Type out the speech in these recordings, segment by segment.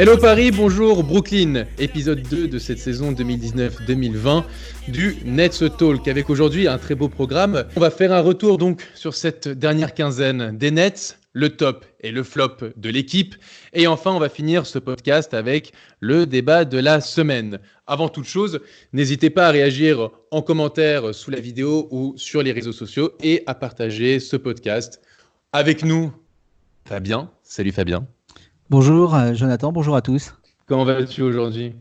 Hello Paris, bonjour Brooklyn, épisode 2 de cette saison 2019-2020 du Nets Talk avec aujourd'hui un très beau programme. On va faire un retour donc sur cette dernière quinzaine des Nets, le top et le flop de l'équipe et enfin on va finir ce podcast avec le débat de la semaine. Avant toute chose, n'hésitez pas à réagir en commentaire sous la vidéo ou sur les réseaux sociaux et à partager ce podcast avec nous. Fabien, salut Fabien. Bonjour euh, Jonathan, bonjour à tous. Comment vas-tu aujourd'hui?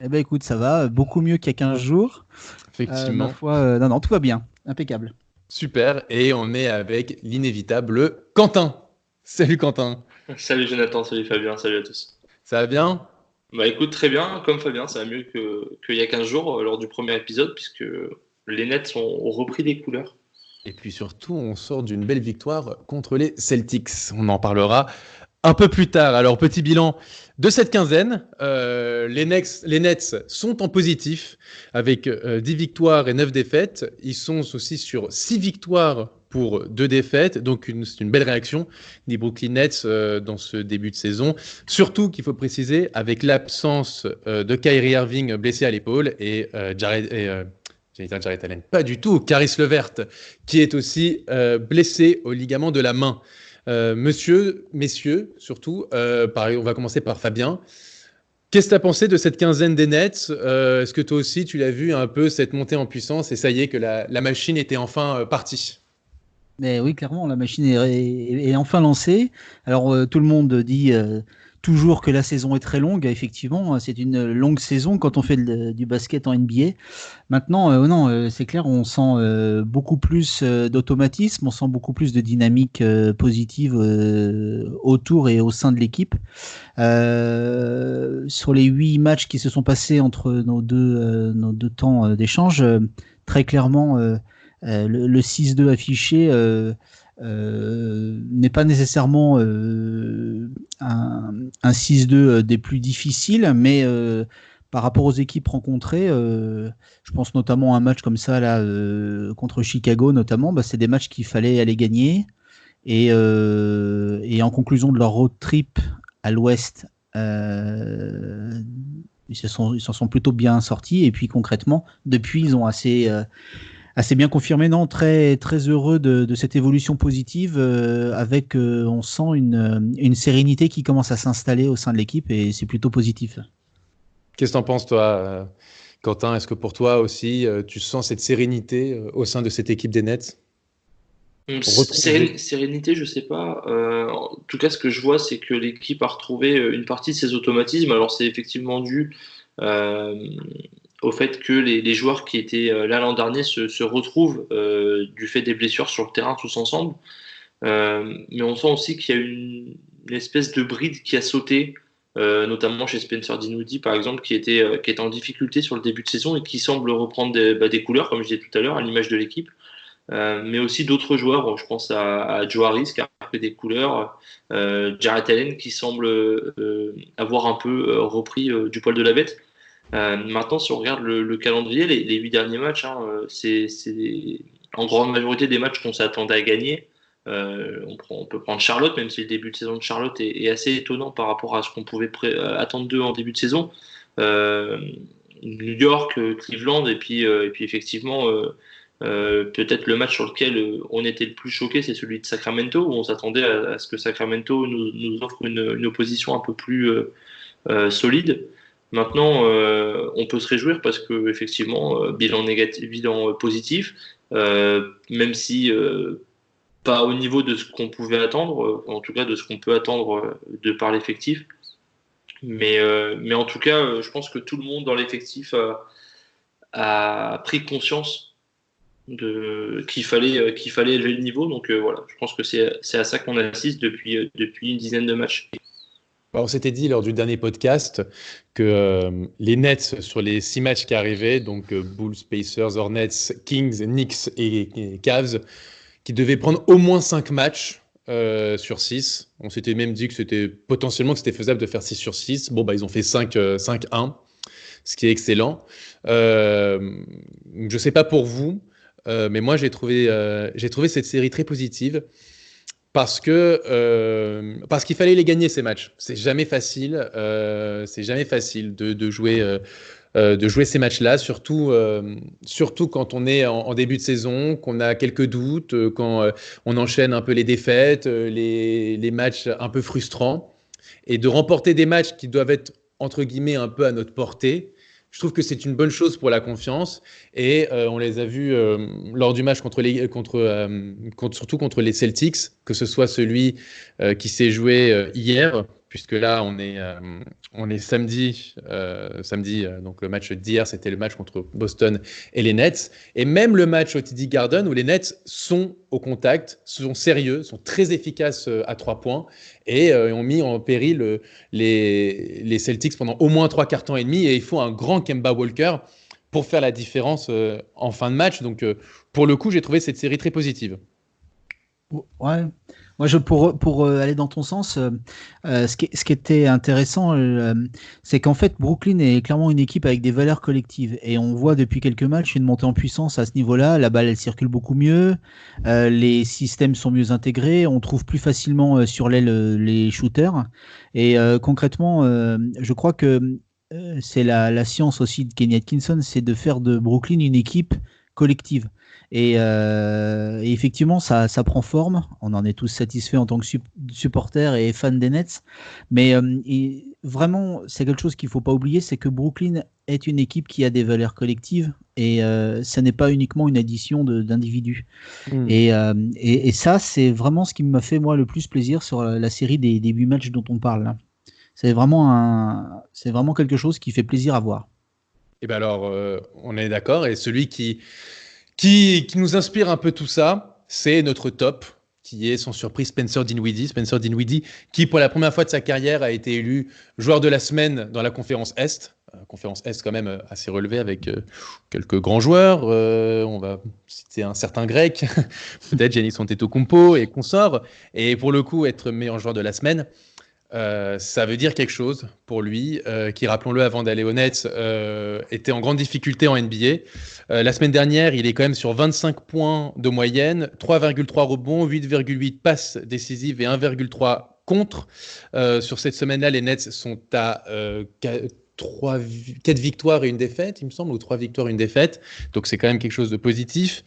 Eh ben écoute, ça va, beaucoup mieux qu'il y a 15 jours. Effectivement. Euh, foi, euh, non, non, tout va bien, impeccable. Super, et on est avec l'inévitable Quentin. Salut Quentin. Salut Jonathan, salut Fabien, salut à tous. Ça va bien? Bah écoute, très bien, comme Fabien, ça va mieux qu'il y a 15 jours lors du premier épisode, puisque les Nets ont repris des couleurs. Et puis surtout, on sort d'une belle victoire contre les Celtics. On en parlera un peu plus tard. Alors, petit bilan de cette quinzaine. Euh, les, Nets, les, Nets, sont en positif avec euh, 10 victoires et 9 défaites. Ils sont aussi sur 6 victoires pour 2 défaites. Donc, c'est une belle réaction des Brooklyn Nets euh, dans ce début de saison. Surtout qu'il faut préciser, avec l'absence euh, de Kyrie Irving blessé à l'épaule et Jared. Et, dire Jared Allen. Pas du tout. Caris Levert, qui est aussi euh, blessé au ligament de la main. Euh, monsieur, messieurs, surtout, euh, on va commencer par Fabien. Qu'est-ce que tu as pensé de cette quinzaine des Nets? Euh, Est-ce que toi aussi, tu l'as vu un peu, cette montée en puissance, et ça y est, que la, machine était enfin partie? Mais oui, clairement, la machine est, enfin lancée. Alors, tout le monde dit toujours que la saison est très longue. Effectivement, c'est une longue saison quand on fait du basket en NBA. Maintenant, euh, non, euh, c'est clair, on sent euh, beaucoup plus euh, d'automatisme, on sent beaucoup plus de dynamique euh, positive autour et au sein de l'équipe. sur les huit matchs qui se sont passés entre nos deux, nos deux temps d'échange, très clairement, le, le 6-2 affiché euh, n'est pas nécessairement euh, un, un 6-2 des plus difficiles, mais euh, par rapport aux équipes rencontrées, je pense notamment à un match comme ça là contre Chicago notamment, bah, c'est des matchs qu'il fallait aller gagner. Et, en conclusion de leur road trip à l'ouest, ils s'en sont, plutôt bien sortis. Et puis concrètement, depuis, ils ont assez assez bien confirmé, non? Très très heureux de, de cette évolution positive, euh, avec euh, on sent une, une, sérénité qui commence à s'installer au sein de l'équipe et c'est plutôt positif. Qu'est-ce que t'en penses toi, Quentin? Est-ce que pour toi aussi, euh, tu sens cette sérénité au sein de cette équipe des Nets? Sérén sérénité, je sais pas. Euh, en tout cas, ce que je vois, c'est que l'équipe a retrouvé une partie de ses automatismes. Alors, c'est effectivement dû euh, au fait que les, joueurs qui étaient euh, là l'an dernier se, retrouvent euh, du fait des blessures sur le terrain tous ensemble. Euh, mais on sent aussi qu'il y a une, espèce de bride qui a sauté, notamment chez Spencer Dinwiddie par exemple, qui était, qui en difficulté sur le début de saison et qui semble reprendre des, bah, couleurs, comme je disais tout à l'heure, à l'image de l'équipe. Mais aussi d'autres joueurs, je pense à, à, Joe Harris qui a repris des couleurs, Jarrett Allen qui semble avoir un peu repris du poil de la bête. Euh, maintenant, si on regarde le, le calendrier, les, huit derniers matchs, hein, c'est en grande majorité des matchs qu'on s'attendait à gagner. Euh, on, peut prendre Charlotte, même si le début de saison de Charlotte est, assez étonnant par rapport à ce qu'on pouvait attendre d'eux en début de saison. Euh, New York, Cleveland, et puis, effectivement, peut-être le match sur lequel on était le plus choqué, c'est celui de Sacramento, où on s'attendait à, ce que Sacramento nous, offre une, opposition un peu plus solide. Maintenant, euh, on peut se réjouir parce que effectivement, euh, bilan négatif, bilan positif, euh, même si pas au niveau de ce qu'on pouvait attendre, en tout cas de ce qu'on peut attendre de par l'effectif. Mais, mais en tout cas, je pense que tout le monde dans l'effectif a, a, pris conscience de qu'il fallait qu'il fallait élever le niveau. Donc voilà, je pense que c'est à ça qu'on assiste depuis depuis une dizaine de matchs. On s'était dit lors du dernier podcast que euh, les Nets sur les six matchs qui arrivaient, donc euh, Bulls, Pacers, Hornets, Kings, Knicks et, Cavs, qui devaient prendre au moins cinq matchs sur 6. On s'était même dit que c'était potentiellement que c'était faisable de faire 6 sur 6. Bon, bah, ils ont fait 5-1, ce qui est excellent. je ne sais pas pour vous, mais moi, j'ai trouvé, j'ai trouvé cette série très positive parce que euh, parce qu'il fallait les gagner ces matchs. C'est jamais facile, euh, c'est jamais facile de, jouer euh, de jouer ces matchs-là, surtout surtout quand on est en, début de saison, qu'on a quelques doutes, quand on enchaîne un peu les défaites, les, les matchs un peu frustrants, et de remporter des matchs qui doivent être entre guillemets un peu à notre portée je trouve que c'est une bonne chose pour la confiance. Et euh, on les a vus euh, lors du match contre les, euh, contre, surtout contre les Celtics, que ce soit celui qui s'est joué hier, puisque là, on est, euh, samedi. Euh, samedi euh, donc le match d'hier, c'était le match contre Boston et les Nets. Et même le match au TD Garden, où les Nets sont au contact, sont sérieux, sont très efficaces à trois points et ont mis en péril les, les Celtics pendant au moins trois quarts temps et demi. Et il faut un grand Kemba Walker pour faire la différence en fin de match. Donc, pour le coup, j'ai trouvé cette série très positive. Ouais, moi, je, pour, pour euh, aller dans ton sens, euh, euh, ce, qui, était intéressant, c'est qu'en fait, Brooklyn est clairement une équipe avec des valeurs collectives. Et on voit depuis quelques matchs une montée en puissance à ce niveau-là. La balle, elle circule beaucoup mieux. les systèmes sont mieux intégrés. On trouve plus facilement sur l'aile les shooters. Et concrètement, je crois que c'est la, la, science aussi de Kenny Atkinson, c'est de faire de Brooklyn une équipe collective. Euh, et, effectivement, ça, ça, prend forme. On en est tous satisfaits en tant que supporters et fans des Nets. Mais euh, vraiment, c'est quelque chose qu'il ne faut pas oublier, c'est que Brooklyn est une équipe qui a des valeurs collectives et euh, ça n'est pas uniquement une addition d'individus. Hmm. Et, et, ça, c'est vraiment ce qui m'a fait moi le plus plaisir sur la, série des, des 8 matchs dont on parle. C'est vraiment, un, vraiment quelque chose qui fait plaisir à voir. Et eh ben alors, on est d'accord. Et celui qui, qui, nous inspire un peu tout ça, c'est notre top, qui est sans surprise Spencer Dinwiddie. Spencer Dinwiddie, qui pour la première fois de sa carrière a été élu joueur de la semaine dans la conférence Est. Euh, conférence Est quand même euh, assez relevée avec euh, quelques grands joueurs. on va citer un certain grec, peut-être Giannis Antetokounmpo et consorts. Et pour le coup, être meilleur joueur de la semaine, euh, ça veut dire quelque chose pour lui, euh, qui, rappelons-le, avant d'aller au Nets, euh, était en grande difficulté en NBA. la semaine dernière, il est quand même sur 25 points de moyenne, 3,3 rebonds, 8,8 passes décisives et 1,3 contre. sur cette semaine-là, les Nets sont à 3, 4 victoires et une défaite, il me semble, ou 3 victoires et une défaite. Donc c'est quand même quelque chose de positif.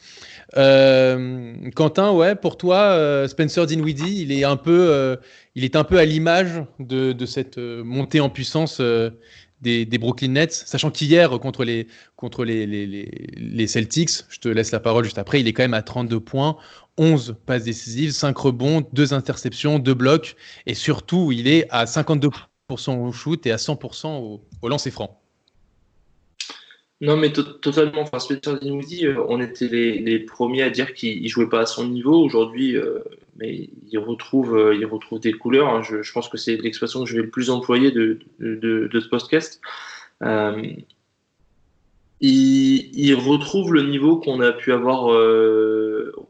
Quentin, ouais, pour toi, Spencer Dinwiddie, il est un peu, il est un peu à l'image de, cette montée en puissance des, des, Brooklyn Nets, sachant qu'hier contre les, Celtics, je te laisse la parole juste après, il est quand même à 32 points, 11 passes décisives, 5 rebonds, 2 interceptions, 2 blocs, et surtout, il est à 52% au shoot et à 100% au, au lancer franc. Non, mais totalement. Enfin, Spencer Dinwiddie, euh, on était les, premiers à dire qu'il jouait pas à son niveau. Aujourd'hui, euh, mais il retrouve, euh, il retrouve des couleurs. Hein. Je, pense que c'est l'expression que je vais le plus employer de, de, ce podcast. Il, retrouve le niveau qu'on a pu avoir,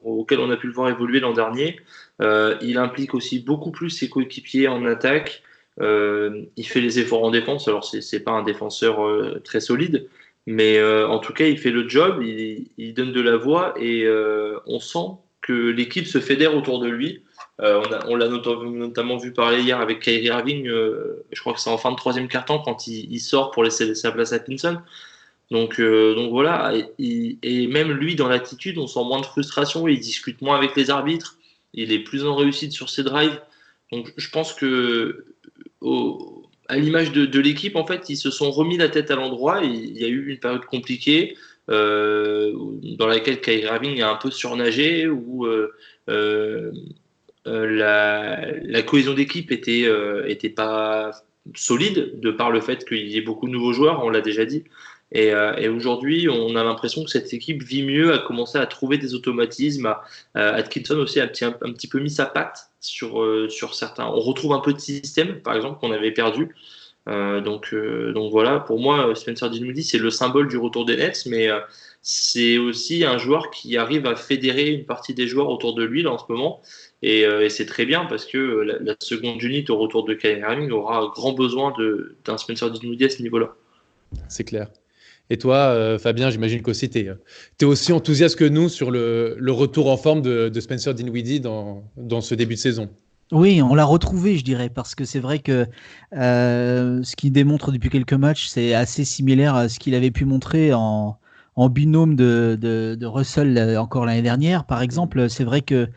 auquel on a pu le voir évoluer l'an dernier. il implique aussi beaucoup plus ses coéquipiers en attaque. il fait les efforts en défense. Alors, c'est pas un défenseur très solide, mais euh, en tout cas, il fait le job, il, il donne de la voix et euh, on sent que l'équipe se fédère autour de lui. Euh, on l'a notamment vu parler hier avec Kyrie Irving, je crois que c'est en fin de troisième quart-temps quand il, il, sort pour laisser sa place à Pinson. Donc, donc voilà, et, et, même lui, dans l'attitude, on sent moins de frustration, il discute moins avec les arbitres, il est plus en réussite sur ses drives. Donc je pense que à l'image de, l'équipe, en fait, ils se sont remis la tête à l'endroit. Il y a eu une période compliquée euh, dans laquelle Kyrie Irving a un peu surnagé, où euh, euh, la, cohésion d'équipe était, était pas solide, de par le fait qu'il y ait beaucoup de nouveaux joueurs, on l'a déjà dit. Et, aujourd'hui, on a l'impression que cette équipe vit mieux, a commencé à trouver des automatismes. Atkinson aussi a un petit, peu mis sa patte sur, euh, sur certains. On retrouve un peu de système, par exemple, qu'on avait perdu. donc, donc voilà, pour moi, Spencer Dinwiddie, c'est le symbole du retour des Nets, mais c'est aussi un joueur qui arrive à fédérer une partie des joueurs autour de lui là, en ce moment. Et, c'est très bien parce que la, seconde unité au retour de Kyrie Irving aura grand besoin d'un Spencer Dinwiddie à ce niveau-là. C'est clair. Et toi, euh, Fabien, j'imagine qu'aussi tu es, es, aussi enthousiaste que nous sur le, retour en forme de, Spencer Dinwiddie dans, ce début de saison. Oui, on l'a retrouvé, je dirais, parce que c'est vrai que euh, ce qu'il démontre depuis quelques matchs, c'est assez similaire à ce qu'il avait pu montrer en, binôme de, Russell euh, encore l'année dernière. Par exemple, c'est vrai que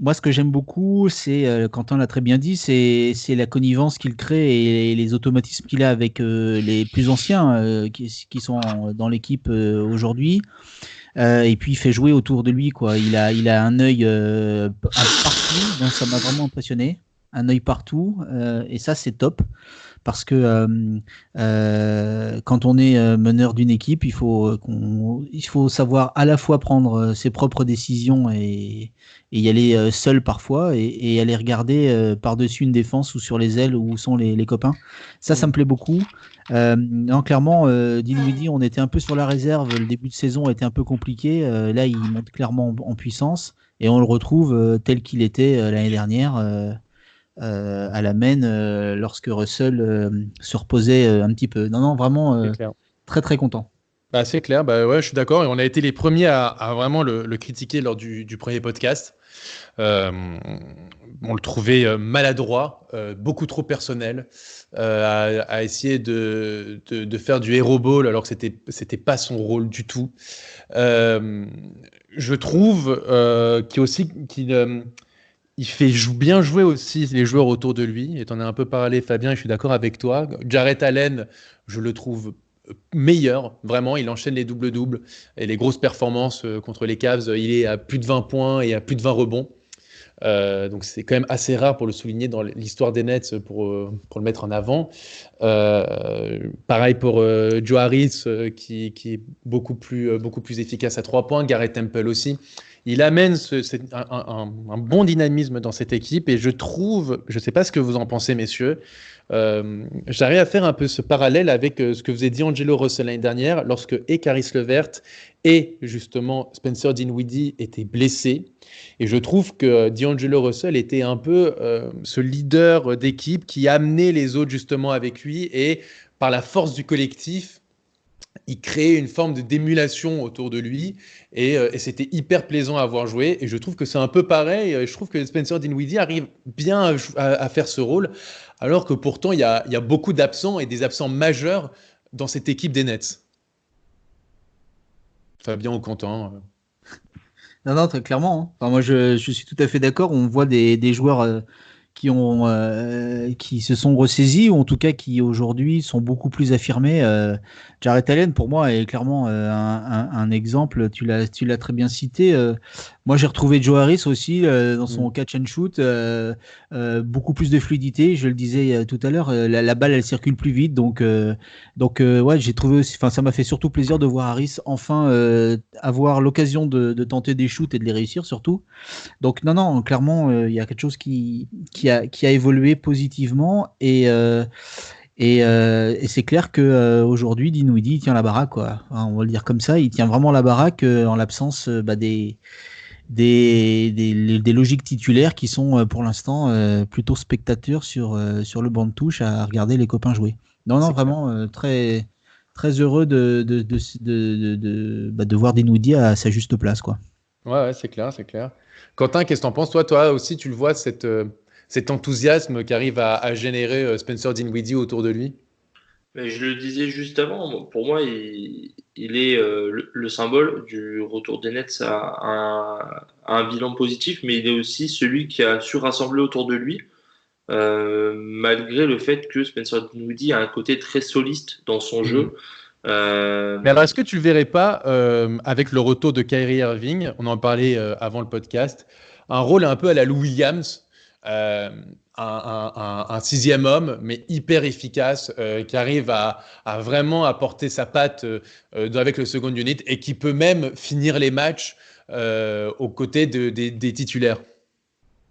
moi, ce que j'aime beaucoup, c'est, euh, Quentin l'a très bien dit, c'est, la connivence qu'il crée et, les automatismes qu'il a avec euh, les plus anciens euh, qui, sont dans l'équipe aujourd'hui. et puis, il fait jouer autour de lui. Il, a, il a un œil partout, donc ça m'a vraiment impressionné. Un œil partout, et ça, c'est top parce que euh, euh, quand on est euh, meneur d'une équipe, il faut, il faut savoir à la fois prendre ses propres décisions et, y aller seul parfois et, aller regarder par-dessus une défense ou sur les ailes où sont les, copains. Ça, ça me plaît beaucoup. non, clairement, Dinwiddie, on était un peu sur la réserve. Le début de saison était un peu compliqué. là, il monte clairement en, puissance et on le retrouve tel qu'il était l'année dernière. Euh, à la main euh, lorsque Russell euh, se reposait un petit peu. Non, non, vraiment très très content. Bah, c'est clair, bah, ouais, je suis d'accord. Et on a été les premiers à, vraiment le, critiquer lors du, premier podcast. on le trouvait maladroit, beaucoup trop personnel, à, essayer de, de, faire du hero ball alors que c'était c'était pas son rôle du tout. je trouve qu'il aussi qu'il il fait bien jouer aussi les joueurs autour de lui. Et tu en as un peu parlé, Fabien, et je suis d'accord avec toi. Jarrett Allen, je le trouve meilleur, vraiment. Il enchaîne les doubles-doubles et les grosses performances euh, contre les Cavs. Il est à plus de 20 points et à plus de 20 rebonds. Euh, donc c'est quand même assez rare pour le souligner dans l'histoire des Nets pour, euh, le mettre en avant. pareil pour Joe Harris qui, est beaucoup plus, beaucoup plus efficace à trois points. Garrett Temple aussi il amène un, bon dynamisme dans cette équipe et je trouve, je ne sais pas ce que vous en pensez, messieurs, euh, j'arrive à faire un peu ce parallèle avec euh, ce que vous avez dit Angelo Russell l'année dernière, lorsque et Caris Levert et justement Spencer Dinwiddie étaient blessés. Et je trouve que D'Angelo Russell était un peu euh, ce leader d'équipe qui amenait les autres justement avec lui et par la force du collectif, il créait une forme de d'émulation autour de lui euh, et, c'était hyper plaisant à voir jouer. Et je trouve que c'est un peu pareil. Je trouve que Spencer Dinwiddie arrive bien à, faire ce rôle, alors que pourtant il y a, beaucoup d'absents et des absents majeurs dans cette équipe des Nets. Fabien ou Quentin euh. Non, non, très clairement. Hein. moi, je, suis tout à fait d'accord. On voit des, joueurs. Euh, qui, ont, euh, qui se sont ressaisis, ou en tout cas qui aujourd'hui sont beaucoup plus affirmés. Euh, Jared Allen, pour moi, est clairement euh, un, exemple, tu l'as, tu l'as très bien cité. Euh, moi, j'ai retrouvé Joe Harris aussi dans son mm. catch and shoot, beaucoup plus de fluidité, je le disais tout à l'heure, la, balle, elle circule plus vite, donc, donc ouais, j'ai trouvé aussi, enfin, ça m'a fait surtout plaisir de voir Harris enfin avoir l'occasion de, de, tenter des shoots et de les réussir surtout. Donc, non, non, clairement, il y a quelque chose qui, qui qui a, évolué positivement et euh, euh, et, c'est clair que euh, aujourd'hui, Dinwiddie tient la baraque, quoi. on va le dire comme ça, il tient vraiment la baraque en l'absence bah, des, des, des, logiques titulaires qui sont pour l'instant plutôt spectateurs sur, sur le banc de touche à regarder les copains jouer. Non, non, vraiment très, très heureux de, de, de, de, bah, de voir Dinwiddie à sa juste place, quoi. Ouais, ouais c'est clair, c'est clair. Quentin, qu'est-ce que tu en penses Toi, toi aussi, tu le vois, cette, cet enthousiasme qu'arrive à, générer euh, Spencer Dinwiddie autour de lui? Mais Je le disais juste avant, pour moi, il, est euh, le, symbole du retour des Nets à un, bilan positif, mais il est aussi celui qui a su rassembler autour de lui, euh, malgré le fait que Spencer Dinwiddie a un côté très soliste dans son jeu. Mhm. Mais alors, est-ce que tu ne verrais pas, avec le retour de Kyrie Irving, on en parlait avant le podcast, un rôle un peu à la Lou Williams euh, un, sixième homme, mais hyper efficace, euh, qui arrive à, vraiment apporter sa patte euh, avec le second unit et qui peut même finir les matchs aux côtés des, titulaires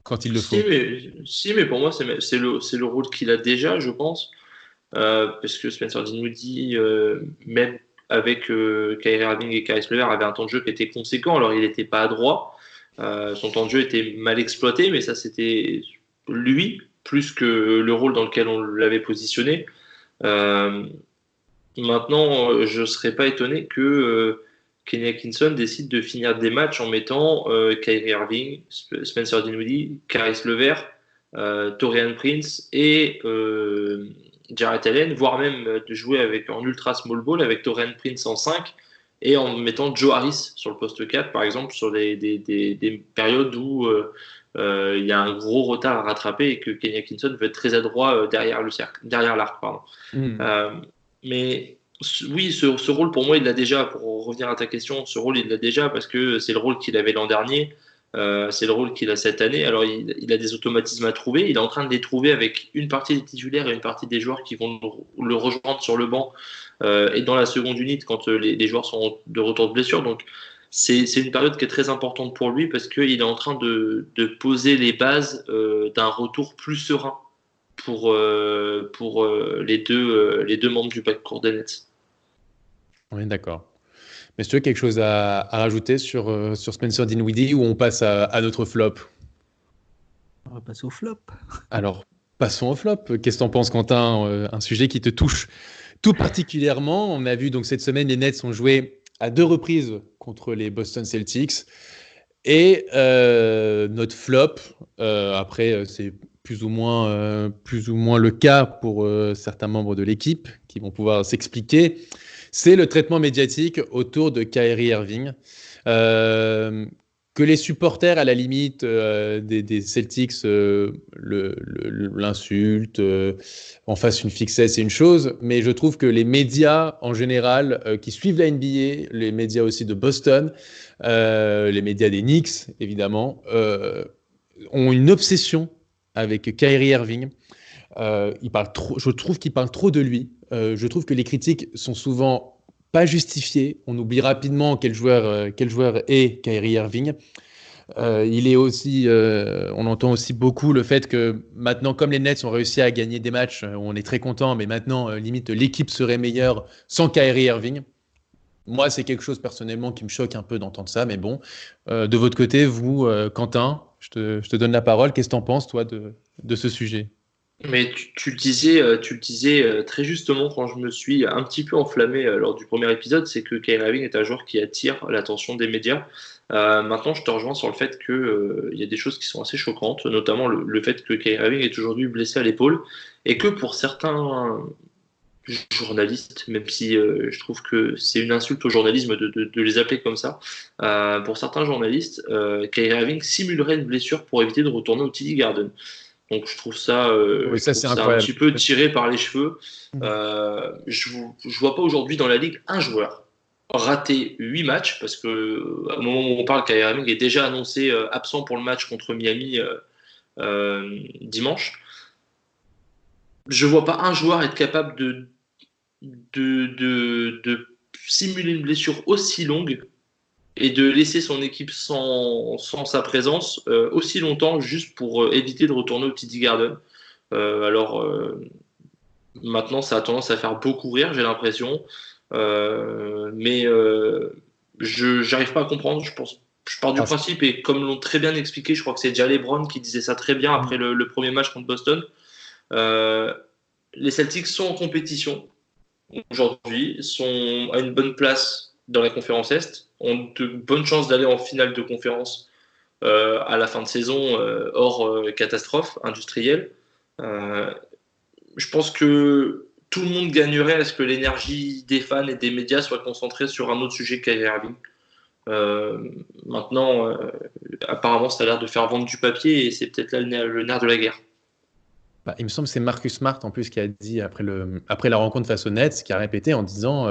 quand il le faut. Si, mais, pour moi, c'est le, le, rôle qu'il a déjà, je pense. parce que Spencer Dinwiddie, même avec Kyrie Irving et Caris Lever, avait un temps de jeu qui était conséquent. Alors, il n'était pas adroit. son temps de jeu était mal exploité, mais ça, c'était lui, plus que le rôle dans lequel on l'avait positionné. maintenant, je ne serais pas étonné que Kenny Atkinson décide de finir des matchs en mettant euh, Kyrie Irving, Spencer Dinwiddie, Caris Levert, euh, Torian Prince et euh, Jarrett Allen, voire même de jouer avec, en ultra small ball avec Torian Prince en 5 et en mettant Joe Harris sur le poste 4, par exemple, sur des, des, périodes où il y a un gros retard à rattraper et que Kenny Atkinson veut être très adroit derrière le cercle, derrière l'arc. Hmm. mais oui, ce, rôle pour moi, il l'a déjà. Pour revenir à ta question, ce rôle, il l'a déjà parce que c'est le rôle qu'il avait l'an dernier. Euh, c'est le rôle qu'il a cette année. Alors, il, a des automatismes à trouver. Il est en train de les trouver avec une partie des titulaires et une partie des joueurs qui vont le rejoindre sur le banc euh, et dans la seconde unité quand euh, les, joueurs sont de retour de blessure. Donc, c'est une période qui est très importante pour lui parce qu'il est en train de, poser les bases d'un retour plus serein pour, pour les, deux, les deux membres du backcourt des Nets. Oui, d'accord. Mais si tu as quelque chose à, rajouter sur, euh, sur Spencer Dinwiddie ou on passe à, notre flop? On va passer au flop. Alors, passons au flop. Qu'est-ce que tu en penses, Quentin? Euh, Un sujet qui te touche tout particulièrement. On a vu donc cette semaine, les Nets ont joué à deux reprises contre les Boston Celtics. Et euh, notre flop, après, c'est plus ou moins, plus ou moins le cas pour certains membres de l'équipe qui vont pouvoir s'expliquer c'est le traitement médiatique autour de Kyrie Irving. Euh, que les supporters, à la limite euh, des, Celtics, euh, l'insultent, en fassent une fixette, c'est une chose, mais je trouve que les médias en général qui suivent la NBA, les médias aussi de Boston, les médias des Knicks, évidemment, ont une obsession avec Kyrie Irving. Il parle trop, je trouve qu'il parle trop de lui. Euh, je trouve que les critiques sont souvent pas justifiées. On oublie rapidement quel joueur, euh, quel joueur est Kyrie Irving. Euh, il est aussi, on entend aussi beaucoup le fait que maintenant, comme les Nets ont réussi à gagner des matchs, on est très content, mais maintenant, limite, l'équipe serait meilleure sans Kyrie Irving. Moi, c'est quelque chose personnellement qui me choque un peu d'entendre ça, mais bon. de votre côté, vous, Quentin, je te, donne la parole. Qu'est-ce que tu en penses, toi, de ce sujet? Mais tu, le disais, euh, tu disais euh, très justement quand je me suis un petit peu enflammé euh, lors du premier épisode, c'est que Kyrie Irving est un joueur qui attire l'attention des médias. maintenant, je te rejoins sur le fait qu'il y a des choses qui sont assez choquantes, notamment le, fait que Kyrie Irving est aujourd'hui blessé à l'épaule et que pour certains journalistes, même si je trouve que c'est une insulte au journalisme de, de, les appeler comme ça, pour certains journalistes, Kyrie Irving simulerait une blessure pour éviter de retourner au TD Garden. Donc je trouve ça, euh, ça, c'est un petit peu tiré par les cheveux. Mmh. Euh, je ne vois pas aujourd'hui dans la ligue un joueur rater 8 matchs, parce que à moment où on parle, Kyrie Irving est déjà annoncé euh, absent pour le match contre Miami dimanche. Je ne vois pas un joueur être capable de, de, de, de simuler une blessure aussi longue et de laisser son équipe sans, sans sa présence euh, aussi longtemps juste pour euh, éviter de retourner au TD Garden. Euh, alors maintenant, ça a tendance à faire beaucoup rire, j'ai l'impression, mais je n'arrive pas à comprendre. Je pense, je pars du principe et comme l'ont très bien expliqué, je crois que c'est Jalen Brown qui disait ça très bien après le, le premier match contre Boston. les Celtics sont en compétition aujourd'hui, sont à une bonne place dans la conférence Est ont de bonnes chances d'aller en finale de conférence euh, à la fin de saison, euh, hors euh, catastrophe industrielle. je pense que tout le monde gagnerait à ce que l'énergie des fans et des médias soit concentrée sur un autre sujet qu'Kyrie Irving. maintenant, apparemment, ça a l'air de faire vendre du papier et c'est peut-être là le nerf, de la guerre. Bah, il me semble que c'est Marcus Smart en plus qui a dit après, la rencontre face aux Nets, qui a répété en disant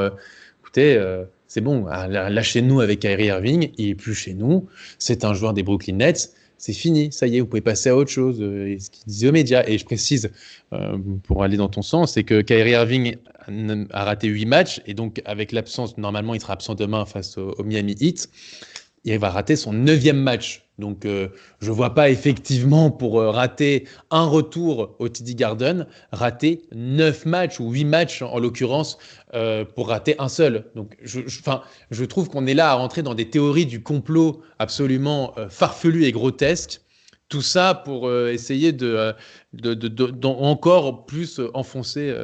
écoutez, c'est bon, ah, lâchez-nous avec Kyrie Irving, il est plus chez nous, c'est un joueur des Brooklyn Nets, c'est fini, ça y est, vous pouvez passer à autre chose. Euh, ce qu'il disait aux médias, et je précise, euh, pour aller dans ton sens, c'est que Kyrie Irving a raté 8 matchs, et donc avec l'absence, normalement il sera absent demain face au, Miami Heat. Il va rater son neuvième match. Donc, euh, je ne vois pas effectivement pour euh, rater un retour au TD Garden, rater neuf matchs ou huit matchs en, l'occurrence euh, pour rater un seul. Donc, je, je trouve qu'on est là à rentrer dans des théories du complot absolument farfelues et grotesques. Tout ça pour essayer de, de, encore plus enfoncer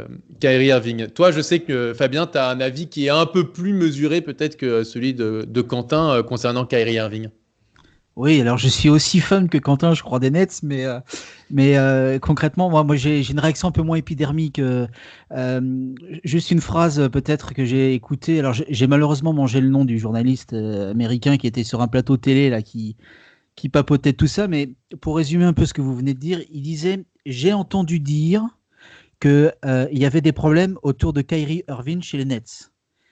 Kyrie Irving. Toi, je sais que Fabien, tu as un avis qui est un peu plus mesuré peut-être que celui de, Quentin concernant Kyrie Irving. Oui, alors je suis aussi fan que Quentin, je crois, des Nets, mais, euh, euh, concrètement, moi, j'ai une réaction un peu moins épidermique. Euh, juste une phrase peut-être que j'ai écoutée. Alors j'ai malheureusement mangé le nom du journaliste américain qui était sur un plateau télé là, qui, qui papotait tout ça, mais pour résumer un peu ce que vous venez de dire, il disait J'ai entendu dire qu'il y avait des problèmes autour de Kyrie Irving chez les Nets.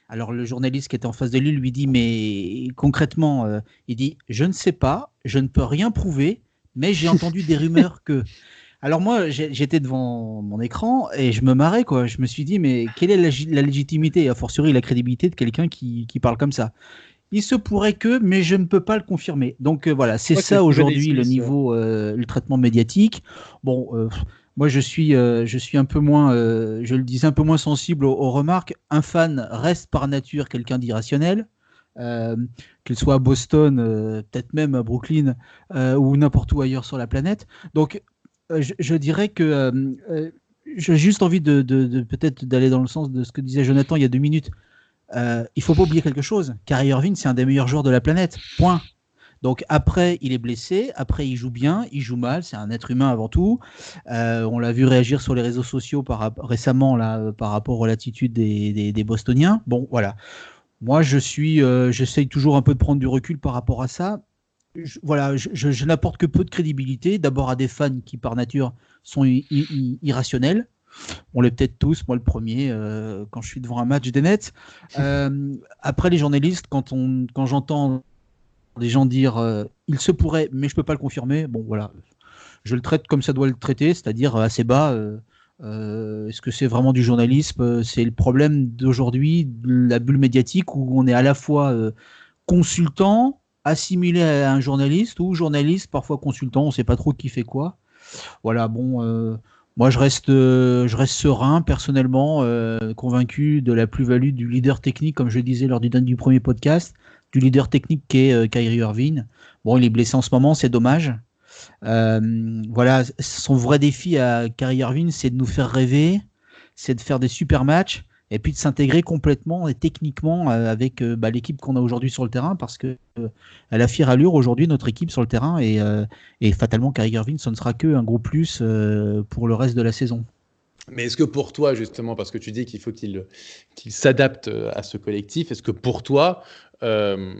Alors le journaliste qui était en face de lui lui dit mais concrètement, euh, il dit je ne sais pas, je ne peux rien prouver, mais j'ai entendu des rumeurs que. Alors moi j'étais devant mon écran et je me marrais quoi. Je me suis dit mais quelle est la, légitimité et a fortiori la crédibilité de quelqu'un qui, parle comme ça? Il se pourrait que, mais je ne peux pas le confirmer. Donc euh, voilà, c'est ça aujourd'hui le niveau, euh, le traitement médiatique. Bon, moi, je suis, euh, je suis un peu moins, euh, je le disais, un peu moins sensible aux, remarques. Un fan reste par nature quelqu'un d'irrationnel, euh, qu'il soit à Boston, peut-être même à Brooklyn ou n'importe où ailleurs sur la planète. Donc, je, dirais que j'ai juste envie de, peut-être d'aller dans le sens de ce que disait Jonathan il y a deux minutes. Il faut pas oublier quelque chose. Kyrie Irving, c'est un des meilleurs joueurs de la planète. Point. Donc après, il est blessé, après il joue bien, il joue mal, c'est un être humain avant tout. Euh, on l'a vu réagir sur les réseaux sociaux par, récemment là, par rapport à l'attitude des, Bostoniens. Bon, voilà. Moi, je suis, euh, j'essaye toujours un peu de prendre du recul par rapport à ça. voilà, je, n'apporte que peu de crédibilité. D'abord à des fans qui, par nature, sont irrationnels. On l'est peut-être tous, moi le premier, euh, quand je suis devant un match des Nets. après, les journalistes, quand, on, quand j'entends des gens dire euh, il se pourrait, mais je peux pas le confirmer. Bon, voilà, je le traite comme ça doit le traiter, c'est-à-dire euh, assez bas. Euh, est-ce que c'est vraiment du journalisme C'est le problème d'aujourd'hui, la bulle médiatique, où on est à la fois consultant, assimilé à un journaliste, ou journaliste, parfois consultant, on sait pas trop qui fait quoi. Voilà, bon. Moi, je reste, je reste serein, personnellement, convaincu de la plus-value du leader technique, comme je le disais lors du, du premier podcast du leader technique qui est euh, Kyrie Irving. Bon, il est blessé en ce moment, c'est dommage. Euh, voilà, son vrai défi à Kyrie Irving, c'est de nous faire rêver, c'est de faire des super matchs et puis de s'intégrer complètement et techniquement euh, avec bah, l'équipe qu'on a aujourd'hui sur le terrain parce que elle a fière allure aujourd'hui notre équipe sur le terrain et, fatalement Kyrie Irving, ce ne sera que un gros plus pour le reste de la saison. Mais est-ce que pour toi, justement, parce que tu dis qu'il faut qu'il s'adapte à ce collectif, est-ce que pour toi, euh,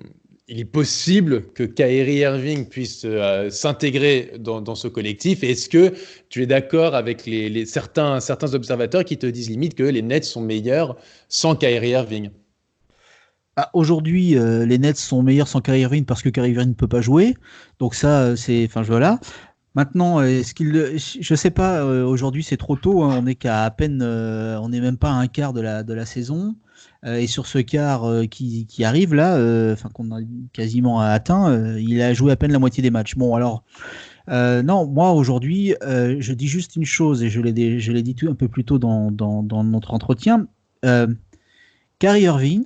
il est possible que Kyrie Irving puisse euh, s'intégrer dans, ce collectif. Est-ce que tu es d'accord avec certains, observateurs qui te disent limite que les Nets sont meilleurs sans Kyrie Irving? Bah, Aujourd'hui, euh, les Nets sont meilleurs sans Kyrie Irving parce que Kyrie Irving ne peut pas jouer. Donc ça, c'est, enfin voilà. Maintenant, est-ce qu'il, je sais pas. aujourd'hui, c'est trop tôt. Hein. on est qu'à à peine, on n'est même pas à un quart de la de la saison. Euh, et sur ce quart euh, qui, arrive là, euh, enfin qu'on a quasiment atteint, il a joué à peine la moitié des matchs. Bon, alors. non, moi aujourd'hui, je dis juste une chose, et je l'ai, je l'ai dit un peu plus tôt dans, dans, notre entretien. Euh, Kyrie Irving,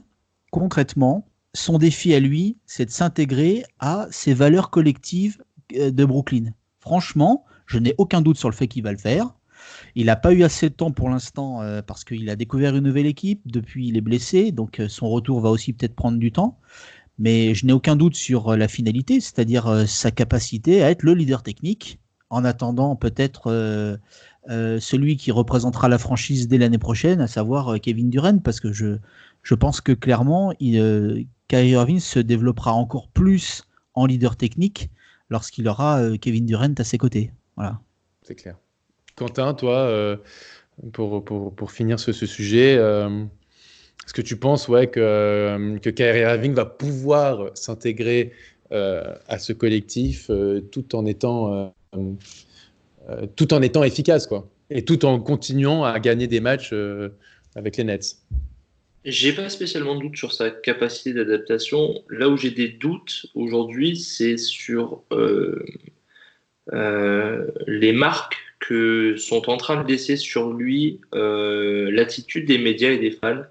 concrètement, son défi à lui, c'est de s'intégrer à ces valeurs collectives de Brooklyn. Franchement, je n'ai aucun doute sur le fait qu'il va le faire. Il n'a pas eu assez de temps pour l'instant euh, parce qu'il a découvert une nouvelle équipe. Depuis, il est blessé, donc euh, son retour va aussi peut-être prendre du temps. Mais je n'ai aucun doute sur euh, la finalité, c'est-à-dire sa capacité à être le leader technique, en attendant peut-être celui qui représentera la franchise dès l'année prochaine, à savoir Kevin Durant, parce que je, pense que clairement, Kyrie Irving se développera encore plus en leader technique lorsqu'il aura Kevin Durant à ses côtés. Voilà. C'est clair. Quentin, toi, euh, pour, pour, pour, finir ce, ce sujet, euh, est-ce que tu penses ouais, que, euh, que Kyrie Irving va pouvoir s'intégrer à ce collectif tout, en étant, tout en étant efficace quoi, et tout en continuant à gagner des matchs avec les Nets? J'ai pas spécialement de doute sur sa capacité d'adaptation. Là où j'ai des doutes aujourd'hui, c'est sur euh, euh, les marques que sont en train de laisser sur lui euh, l'attitude des médias et des fans.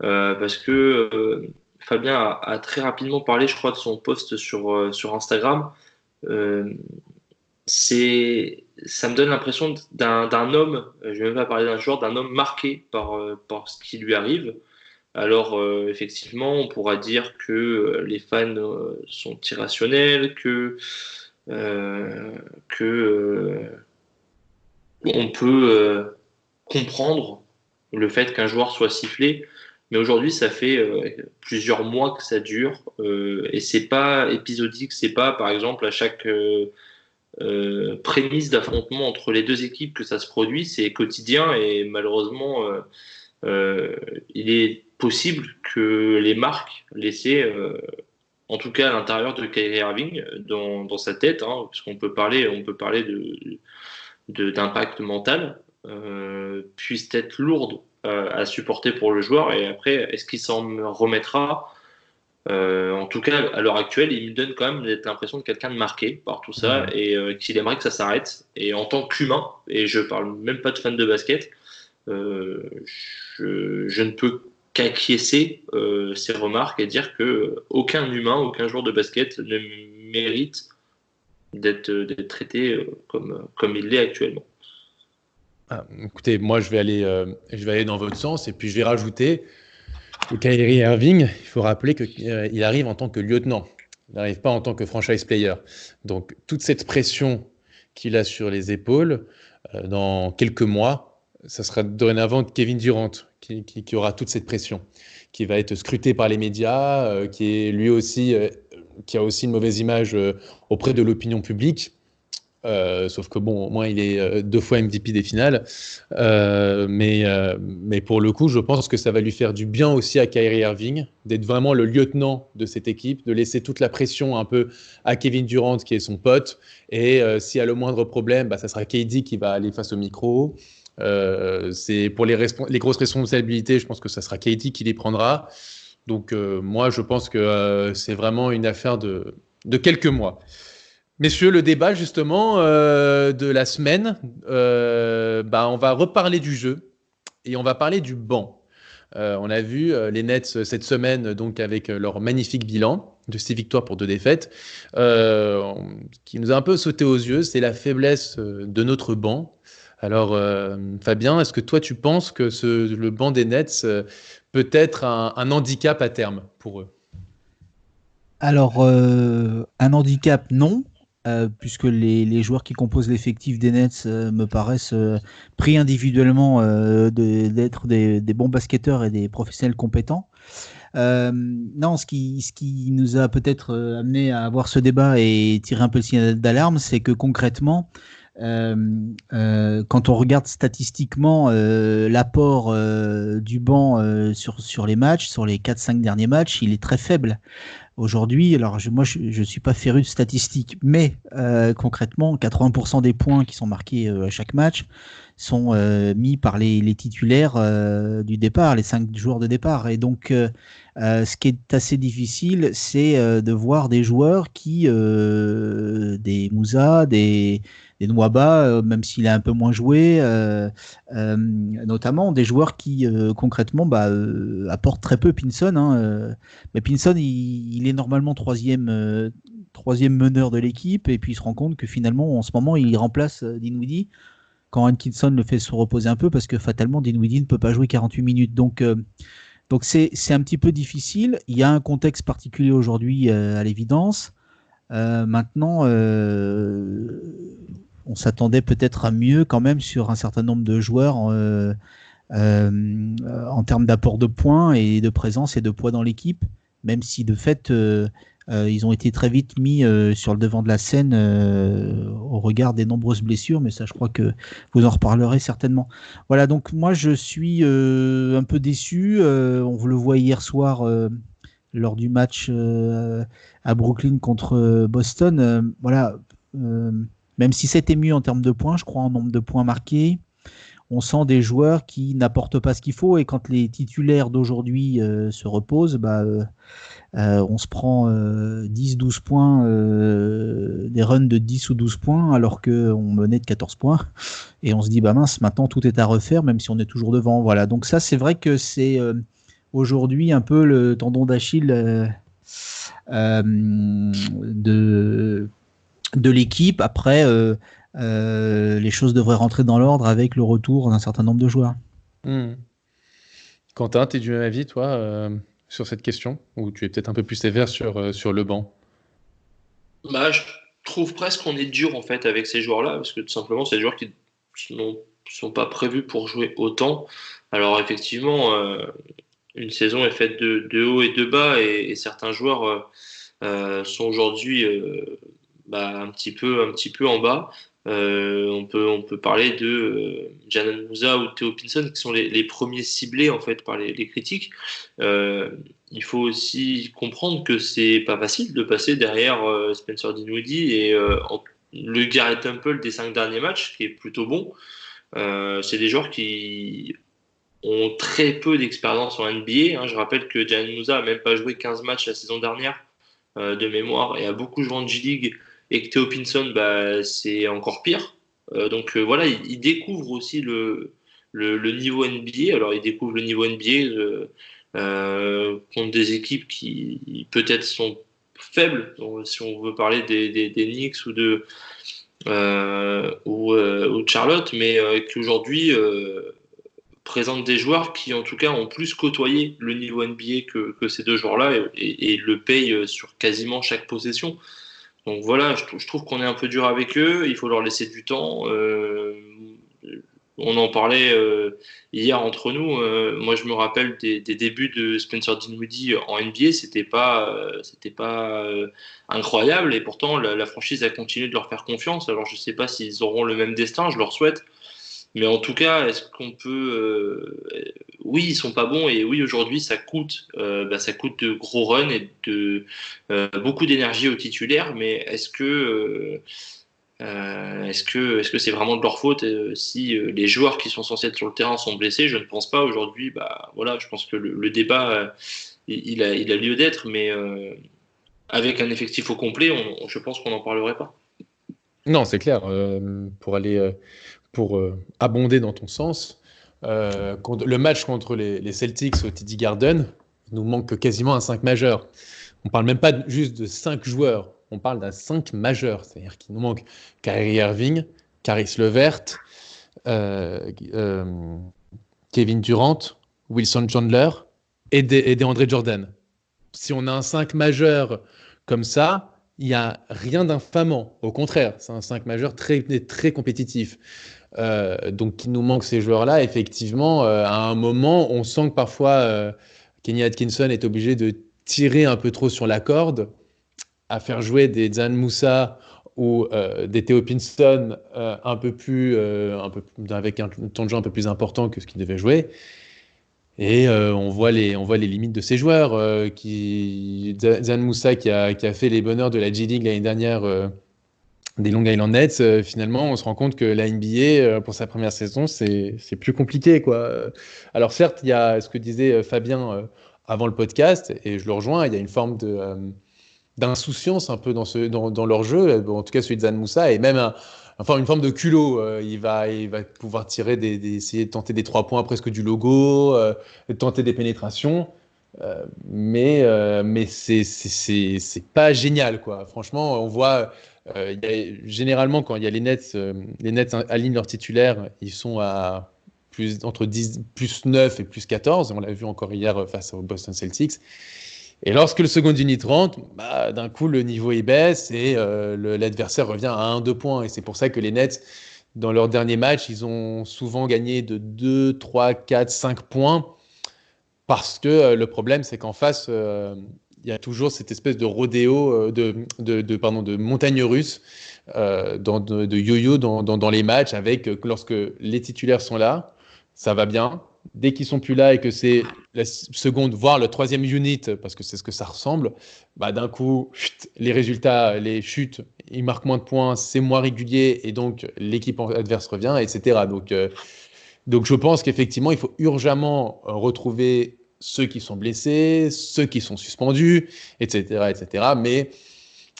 parce que Fabien a, très rapidement parlé, je crois, de son post sur, sur Instagram. c'est ça me donne l'impression d'un homme, je ne vais même pas parler d'un joueur, d'un homme marqué par, par ce qui lui arrive. Alors euh, effectivement, on pourra dire que euh, les fans euh, sont irrationnels, que, que on peut comprendre le fait qu'un joueur soit sifflé, mais aujourd'hui ça fait plusieurs mois que ça dure et c'est pas épisodique, c'est pas par exemple à chaque prémisse d'affrontement entre les deux équipes que ça se produit, c'est quotidien et malheureusement il est possible que les marques laissaient, euh, en tout cas à l'intérieur de Kyrie Irving, dans, sa tête, hein, parce qu'on peut parler, on peut parler de, d'impact mental, euh, puissent être lourdes euh, à supporter pour le joueur. Et après, est-ce qu'il s'en remettra? En tout cas, à l'heure actuelle, il me donne quand même l'impression de quelqu'un de marqué par tout ça et qu'il aimerait que ça s'arrête. Et en tant qu'humain, et je parle même pas de fan de basket, je, je, ne peux qu'acquiescer euh, ces remarques et dire que aucun humain, aucun joueur de basket ne mérite d'être traité euh, comme, il l'est actuellement. Ah, écoutez, moi je vais, aller, euh, je vais aller dans votre sens et puis je vais rajouter que Kyrie Irving, il faut rappeler qu'il arrive en tant que lieutenant, il n'arrive pas en tant que franchise player. Donc toute cette pression qu'il a sur les épaules, dans quelques mois, ça sera dorénavant Kevin Durant qui, aura toute cette pression, qui va être scruté par les médias, euh, qui est lui aussi, euh, qui a aussi une mauvaise image euh, auprès de l'opinion publique. sauf que bon, au moins il est deux fois MVP des finales. mais, mais pour le coup, je pense que ça va lui faire du bien aussi à Kyrie Irving d'être vraiment le lieutenant de cette équipe, de laisser toute la pression un peu à Kevin Durant qui est son pote. Et s'il y a le moindre problème, bah, ça sera KD qui va aller face au micro. Euh, c'est pour les, grosses responsabilités, je pense que ça sera Katie qui les prendra. Donc euh, moi, je pense que euh, c'est vraiment une affaire de, quelques mois. Messieurs, le débat justement de la semaine, bah, on va reparler du jeu et on va parler du banc. on a vu les Nets cette semaine donc avec leur magnifique bilan de six victoires pour deux défaites, qui nous a un peu sauté aux yeux, c'est la faiblesse de notre banc. Alors, euh, Fabien, est-ce que toi, tu penses que le banc des Nets euh, peut être un, handicap à terme pour eux? Alors, euh, un handicap, non. puisque les, joueurs qui composent l'effectif des Nets me paraissent pris individuellement d'être des, bons basketteurs et des professionnels compétents. non, ce qui, ce qui nous a peut-être amené à avoir ce débat et tirer un peu le signal d'alarme, c'est que concrètement, quand on regarde statistiquement euh, l'apport du banc sur, sur les matchs, sur les 4-5 derniers matchs, il est très faible. Aujourd'hui, alors moi je ne suis pas féru de statistiques, mais concrètement, 80% des points qui sont marqués à chaque match sont mis par les, titulaires du départ, les 5 joueurs de départ. Et donc, ce qui est assez difficile, c'est de voir des joueurs qui, des Moussa, des des euh, même s'il est un peu moins joué, euh, euh, notamment des joueurs qui concrètement bah, apportent très peu Pinson. Hein, mais Pinson, il, normalement troisième, troisième meneur de l'équipe, et puis il se rend compte que finalement, en ce moment, il remplace Dinwiddie quand Hankinson le fait se reposer un peu, parce que fatalement, Dinwiddie ne peut pas jouer 48 minutes. Donc, donc c'est, un petit peu difficile. Il y a un contexte particulier aujourd'hui, à l'évidence. maintenant, on s'attendait peut-être à mieux quand même sur un certain nombre de joueurs euh, euh, en termes d'apport de points et de présence et de poids dans l'équipe, même si de fait euh, ils ont été très vite mis sur le devant de la scène au regard des nombreuses blessures, mais ça je crois que vous en reparlerez certainement. Voilà, donc moi je suis un peu déçu, on vous le voit hier soir lors du match à Brooklyn contre Boston. voilà même si c'était mieux en termes de points, je crois en nombre de points marqués. On sent des joueurs qui n'apportent pas ce qu'il faut et quand les titulaires d'aujourd'hui euh, se reposent, bah, euh, euh, on se prend 10-12 points, des runs de 10 ou 12 points alors qu'on menait de 14 points et on se dit bah mince maintenant tout est à refaire même si on est toujours devant. Voilà donc ça c'est vrai que c'est aujourd'hui un peu le tendon d'Achille de de l'équipe. Après, les choses devraient rentrer dans l'ordre avec le retour d'un certain nombre de joueurs. Hmm. Quentin, tu es du même avis, toi, euh, sur cette question? Ou tu es peut-être un peu plus sévère sur, euh, sur le banc? Bah, Je trouve presque qu'on est dur en fait avec ces joueurs-là, parce que tout simplement, c'est des joueurs qui ne sont pas prévus pour jouer autant. Alors effectivement, une saison est faite de, de haut et de bas, et, certains joueurs sont aujourd'hui bah, un, petit peu, un petit peu en bas. Euh, on, peut, on peut parler de euh, Janan Moussa ou Theo Pinson, qui sont les, premiers ciblés en fait par les, critiques. Euh, il faut aussi comprendre que c'est pas facile de passer derrière Spencer Dinwiddie et le Garrett Temple des cinq derniers matchs, qui est plutôt bon. c'est des joueurs qui ont très peu d'expérience en NBA. Hein. Je rappelle que Janan Moussa a même pas joué 15 matchs la saison dernière de mémoire et a beaucoup joué en G-League et que Theo Pinson, bah, c'est encore pire. Euh, donc euh, voilà, il, découvre aussi le, le, niveau NBA. Alors il découvre le niveau NBA euh, contre des équipes qui peut-être sont faibles, si on veut parler des, des, Knicks ou de, ou, de Charlotte, mais qui aujourd'hui présentent des joueurs qui en tout cas ont plus côtoyé le niveau NBA que, que ces deux joueurs-là et, le payent sur quasiment chaque possession. Donc voilà, je, trouve qu'on est un peu dur avec eux. Il faut leur laisser du temps. Euh, on en parlait euh, hier entre nous. Euh, moi, je me rappelle des, débuts de Spencer Dinwiddie en NBA. C'était pas, c'était pas incroyable. Et pourtant, la, la, franchise a continué de leur faire confiance. Alors, je ne sais pas s'ils auront le même destin. Je leur souhaite. Mais en tout cas, est-ce qu'on peut. Euh, oui, ils sont pas bons et oui, aujourd'hui, ça coûte, euh, bah, ça coûte de gros runs et de euh, beaucoup d'énergie aux titulaires. Mais est-ce que. est-ce que est-ce que c'est vraiment de leur faute si les joueurs qui sont censés être sur le terrain sont blessés? Je ne pense pas aujourd'hui. Bah voilà, je pense que le, débat il, a, lieu d'être, mais avec un effectif au complet, je pense qu'on n'en parlerait pas. Non, c'est clair. pour aller pour euh, abonder dans ton sens, euh, le match contre les, Celtics au TD Garden nous manque quasiment un 5 majeur. On parle même pas juste de 5 joueurs, on parle d'un 5 majeur. C'est-à-dire qu'il nous manque Kyrie Irving, Caris Levert, euh, Kevin Durant, Wilson Chandler et, de, André Jordan. Si on a un 5 majeur comme ça, il n'y a rien d'infamant. Au contraire, c'est un 5 majeur très, très compétitif. Euh, donc, il nous manque ces joueurs-là. Effectivement, euh, à un moment, on sent que parfois euh, Kenny Atkinson est obligé de tirer un peu trop sur la corde, à faire jouer des Zan Moussa ou des Theo un peu plus, un peu, avec un temps de jeu un peu plus important que ce qu'il devait jouer. Et on, voit les, on voit les limites de ces joueurs. qui, Zan Moussa, qui a, qui a, fait les bonheurs de la G-League l'année dernière des Long Island Nets, euh, finalement, on se rend compte que la NBA, euh, pour sa première saison, c'est plus compliqué. Quoi. Alors certes, il y a ce que disait euh, Fabien avant le podcast, et je le rejoins, il y a une forme d'insouciance un peu dans, ce, dans, leur jeu, en tout cas celui de Zan Moussa, et même enfin une forme de culot. il, va, il va pouvoir tirer des, essayer de tenter des trois points presque du logo, tenter des pénétrations. Mais mais c'est pas génial quoi. Franchement, on voit euh, généralement, quand il y a les Nets, euh, les Nets alignent leurs titulaires, ils sont à plus, entre 10, plus 9 et plus 14. On l'a vu encore hier euh, face aux Boston Celtics. Et lorsque le second unit rentre, bah, d'un coup, le niveau est baisse et l'adversaire revient à 1-2 points. Et c'est pour ça que les Nets, dans leur dernier match, ils ont souvent gagné de 2, 3, 4, 5 points. Parce que le problème, c'est qu'en face, il y a toujours cette espèce de rodéo, euh, de, de, pardon, de montagne russe, euh, de, yo-yo dans, dans, les matchs, avec euh, lorsque les titulaires sont là, ça va bien. Dès qu'ils sont plus là et que c'est la seconde, voire le troisième unit, parce que c'est ce que ça ressemble, bah d'un coup, les résultats, les chutes, ils marquent moins de points, c'est moins régulier et donc l'équipe adverse revient, etc. Donc Donc je pense qu'effectivement, il faut urgemment retrouver ceux qui sont blessés, ceux qui sont suspendus, etc. etc. Mais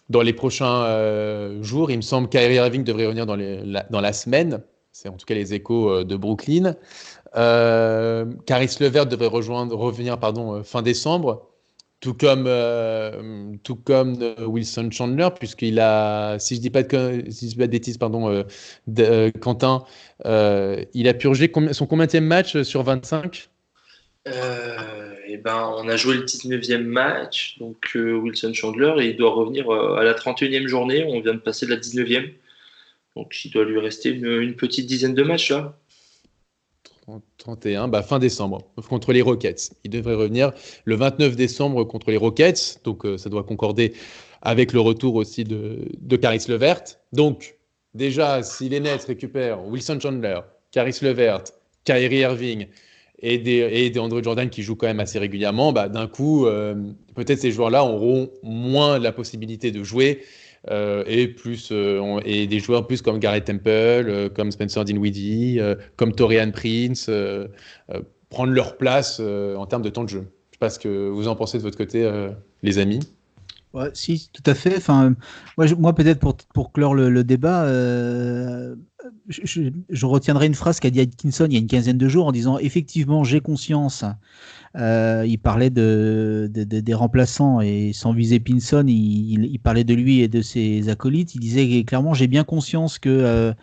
dans les prochains euh, jours, il me semble qu'Kyrie Irving devrait revenir dans, la, semaine. C'est en tout cas les échos euh, de Brooklyn. Euh, Caris Levert devrait rejoindre, revenir pardon, euh, fin décembre, tout comme, tout comme Wilson Chandler, puisqu'il a, si je ne dis pas de, si je dis pas de bêtises, pardon, Quentin, il a purgé son combien de match sur 25 euh, et ben, on a joué le 19e match, donc euh, Wilson Chandler, et il doit revenir euh, à la 31e journée. On vient de passer de la 19e. Donc il doit lui rester une, petite dizaine de matchs là. 31, bah, fin décembre, contre les Rockets. Il devrait revenir le 29 décembre contre les Rockets, donc ça doit concorder avec le retour aussi de, de Caris Levert. Donc, déjà, si les Nets récupèrent Wilson Chandler, Caris Levert, Kyrie Irving, et des, et Jordan qui jouent quand même assez régulièrement, bah, d'un coup, euh, peut-être ces joueurs-là auront moins la possibilité de jouer euh, et, plus, euh, et des joueurs plus comme Garrett Temple, comme Spencer Dinwiddie, comme Torian Prince, prendre leur place en termes de temps de jeu. Je ne sais pas ce que vous en pensez de votre côté, les amis. Ouais, si, tout à fait. Enfin, moi, moi peut-être pour, pour clore le, débat, euh, je, retiendrai une phrase qu'a dit Atkinson il y a une quinzaine de jours en disant effectivement, j'ai conscience. Euh, il parlait de, des remplaçants et sans viser Pinson, il, il, parlait de lui et de ses acolytes. Il disait clairement j'ai bien conscience que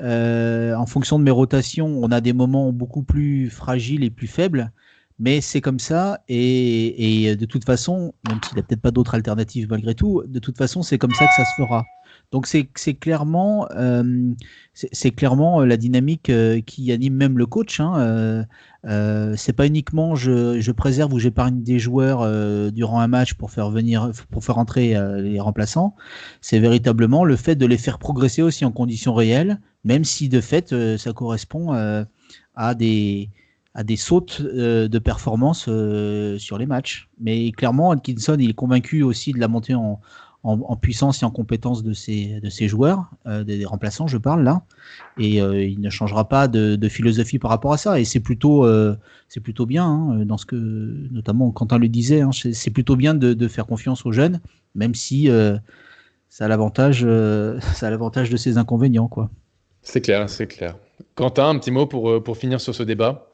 euh, en fonction de mes rotations, on a des moments beaucoup plus fragiles et plus faibles. Mais c'est comme ça, et, de toute façon, même s'il n'y a peut-être pas d'autres alternatives malgré tout, de toute façon, c'est comme ça que ça se fera. Donc c'est clairement, euh, clairement euh, la dynamique euh, qui anime même le coach. Hein. Euh, c'est pas uniquement je, je préserve ou j'épargne des joueurs durant un match pour faire venir, pour faire entrer les remplaçants. C'est véritablement le fait de les faire progresser aussi en conditions réelles, même si de fait ça correspond à des à des sautes euh, de performance euh, sur les matchs. Mais clairement, Atkinson, il est convaincu aussi de la montée en, en, puissance et en compétence de ses, de ses joueurs, euh, des, remplaçants, je parle là. Et il ne changera pas de, philosophie par rapport à ça. Et c'est plutôt, plutôt bien, hein, dans ce que, notamment Quentin le disait, hein, c'est plutôt bien de, faire confiance aux jeunes, même si ça a l'avantage, l'avantage de ses inconvénients, quoi. C'est clair, c'est clair. Quentin, un petit mot pour, pour finir sur ce débat?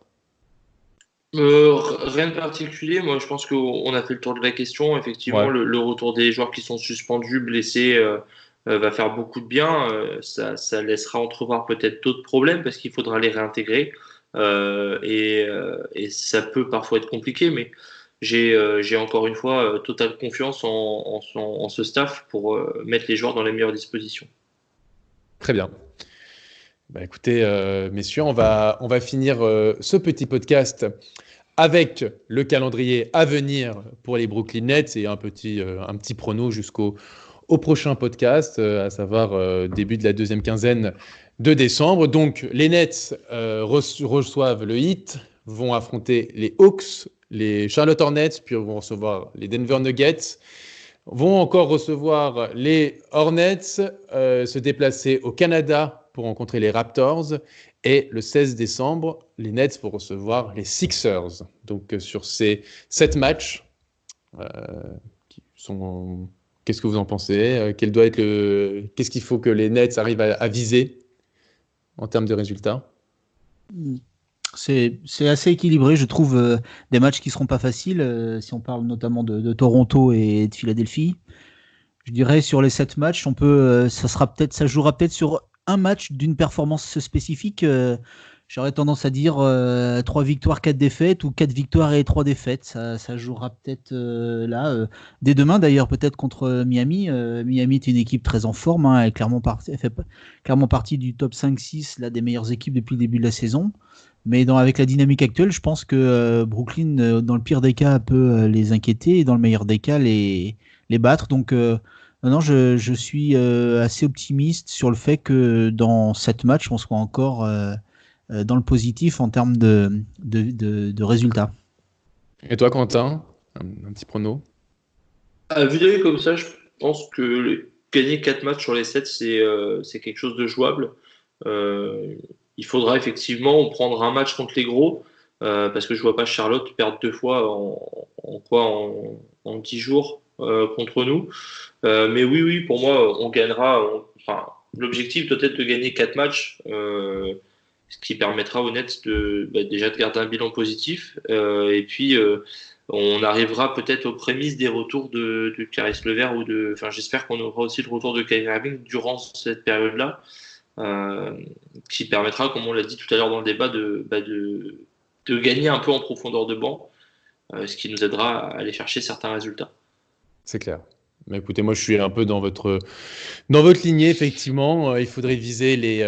Euh, rien de particulier. Moi, je pense qu'on a fait le tour de la question. Effectivement, le, retour des joueurs qui sont suspendus, blessés, euh, euh, va faire beaucoup de bien. Ça, ça, laissera entrevoir peut-être d'autres problèmes parce qu'il faudra les réintégrer. Et, et, ça peut parfois être compliqué, mais j'ai encore une fois totale confiance en, en, en, ce staff pour mettre les joueurs dans les meilleures dispositions. Très bien. Bah, écoutez, euh, messieurs, on va, on va finir euh, ce petit podcast avec le calendrier à venir pour les Brooklyn Nets et un petit, euh, un petit prono jusqu'au au prochain podcast, à savoir début de la deuxième quinzaine de décembre. Donc, les Nets reçoivent le Heat, vont affronter les Hawks, les Charlotte Hornets, puis vont recevoir les Denver Nuggets vont encore recevoir les Hornets, se déplacer au Canada pour rencontrer les Raptors. Et le 16 décembre, les Nets vont recevoir les Sixers. Donc euh, sur ces sept matchs, euh, qu'est-ce que vous en pensez? Euh, Quel doit être le... Qu'est-ce qu'il faut que les Nets arrivent à, viser en termes de résultats? C'est assez équilibré, je trouve, des matchs qui seront pas faciles, si on parle notamment de, Toronto et de Philadelphie. Je dirais sur les sept matchs, on peut, ça sera peut-être, ça jouera peut-être sur un match d'une performance spécifique, euh, j'aurais tendance à dire euh, trois victoires, quatre défaites ou quatre victoires et trois défaites. Ça, jouera peut-être euh, là, dès demain d'ailleurs, peut-être contre Miami. Miami est une équipe très en forme, hein, elle, clairement fait clairement partie du top 5-6 des meilleures équipes depuis le début de la saison. Mais avec la dynamique actuelle, je pense que Brooklyn, dans le pire des cas, peut les inquiéter et dans le meilleur des cas, les, les battre. Donc non, je, suis euh, assez optimiste sur le fait que dans cette match, on soit encore euh, euh, dans le positif en termes de, de, résultats. Et toi, Quentin, un, petit prono? À vue comme ça, je pense que gagner 4 matchs sur les 7, c'est quelque chose de jouable. il faudra effectivement prendre un match contre les gros, parce que je vois pas Charlotte perdre deux fois en, quoi en, en 10 jours contre nous. mais oui, oui, pour moi, on gagnera. l'objectif doit être de gagner quatre matchs ce qui permettra aux Nets de, bah, déjà de garder un bilan positif. Euh, et puis, euh, on arrivera peut-être aux prémices des retours de, de Caris Levert ou de. Enfin, j'espère qu'on aura aussi le retour de Kyrie Irving durant cette période-là, euh, qui permettra, comme on l'a dit tout à l'heure dans le débat, de, bah, de, gagner un peu en profondeur de banc, ce qui nous aidera à aller chercher certains résultats. C'est clair. Mais écoutez, moi je suis un peu dans votre, dans votre lignée, effectivement. Il faudrait viser les,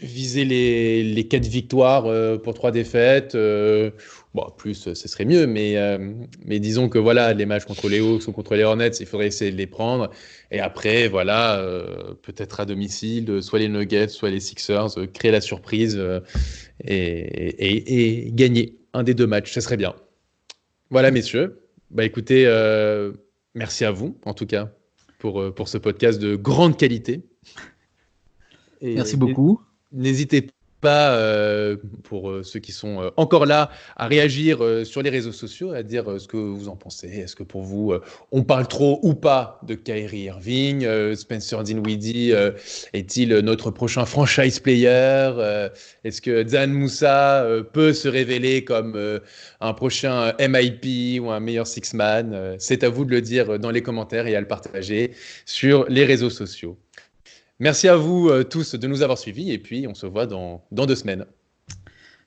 viser les, les quatre victoires euh, pour trois défaites. Euh, bon, plus, ce serait mieux, mais, euh, mais disons que voilà, les matchs contre les Hawks ou contre les Hornets, il faudrait essayer de les prendre. Et après, voilà, peut-être à domicile, soit les Nuggets, soit les Sixers, créer la surprise et, et, et, gagner un des deux matchs. Ce serait bien. Voilà, messieurs. Bah écoutez, merci à vous, en tout cas, pour, pour ce podcast de grande qualité. Merci beaucoup. N'hésitez euh, pour euh, ceux qui sont euh, encore là, à réagir sur les réseaux sociaux, à dire ce que vous en pensez. Est-ce que pour vous, on parle trop ou pas de Kyrie Irving Spencer Dinwiddie est-il notre prochain franchise player Est-ce que Zan Moussa peut se révéler comme un prochain MIP ou un meilleur six-man C'est à vous de le dire dans les commentaires et à le partager sur les réseaux sociaux. Merci à vous euh, tous de nous avoir suivis et puis on se voit dans, dans deux semaines.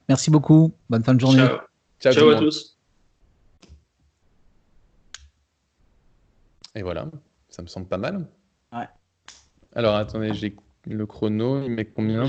Merci beaucoup. Bonne fin de journée. Ciao, Ciao, à tous. Et voilà, ça me semble pas mal. Ouais. Alors attendez, j'ai le chrono, il met combien?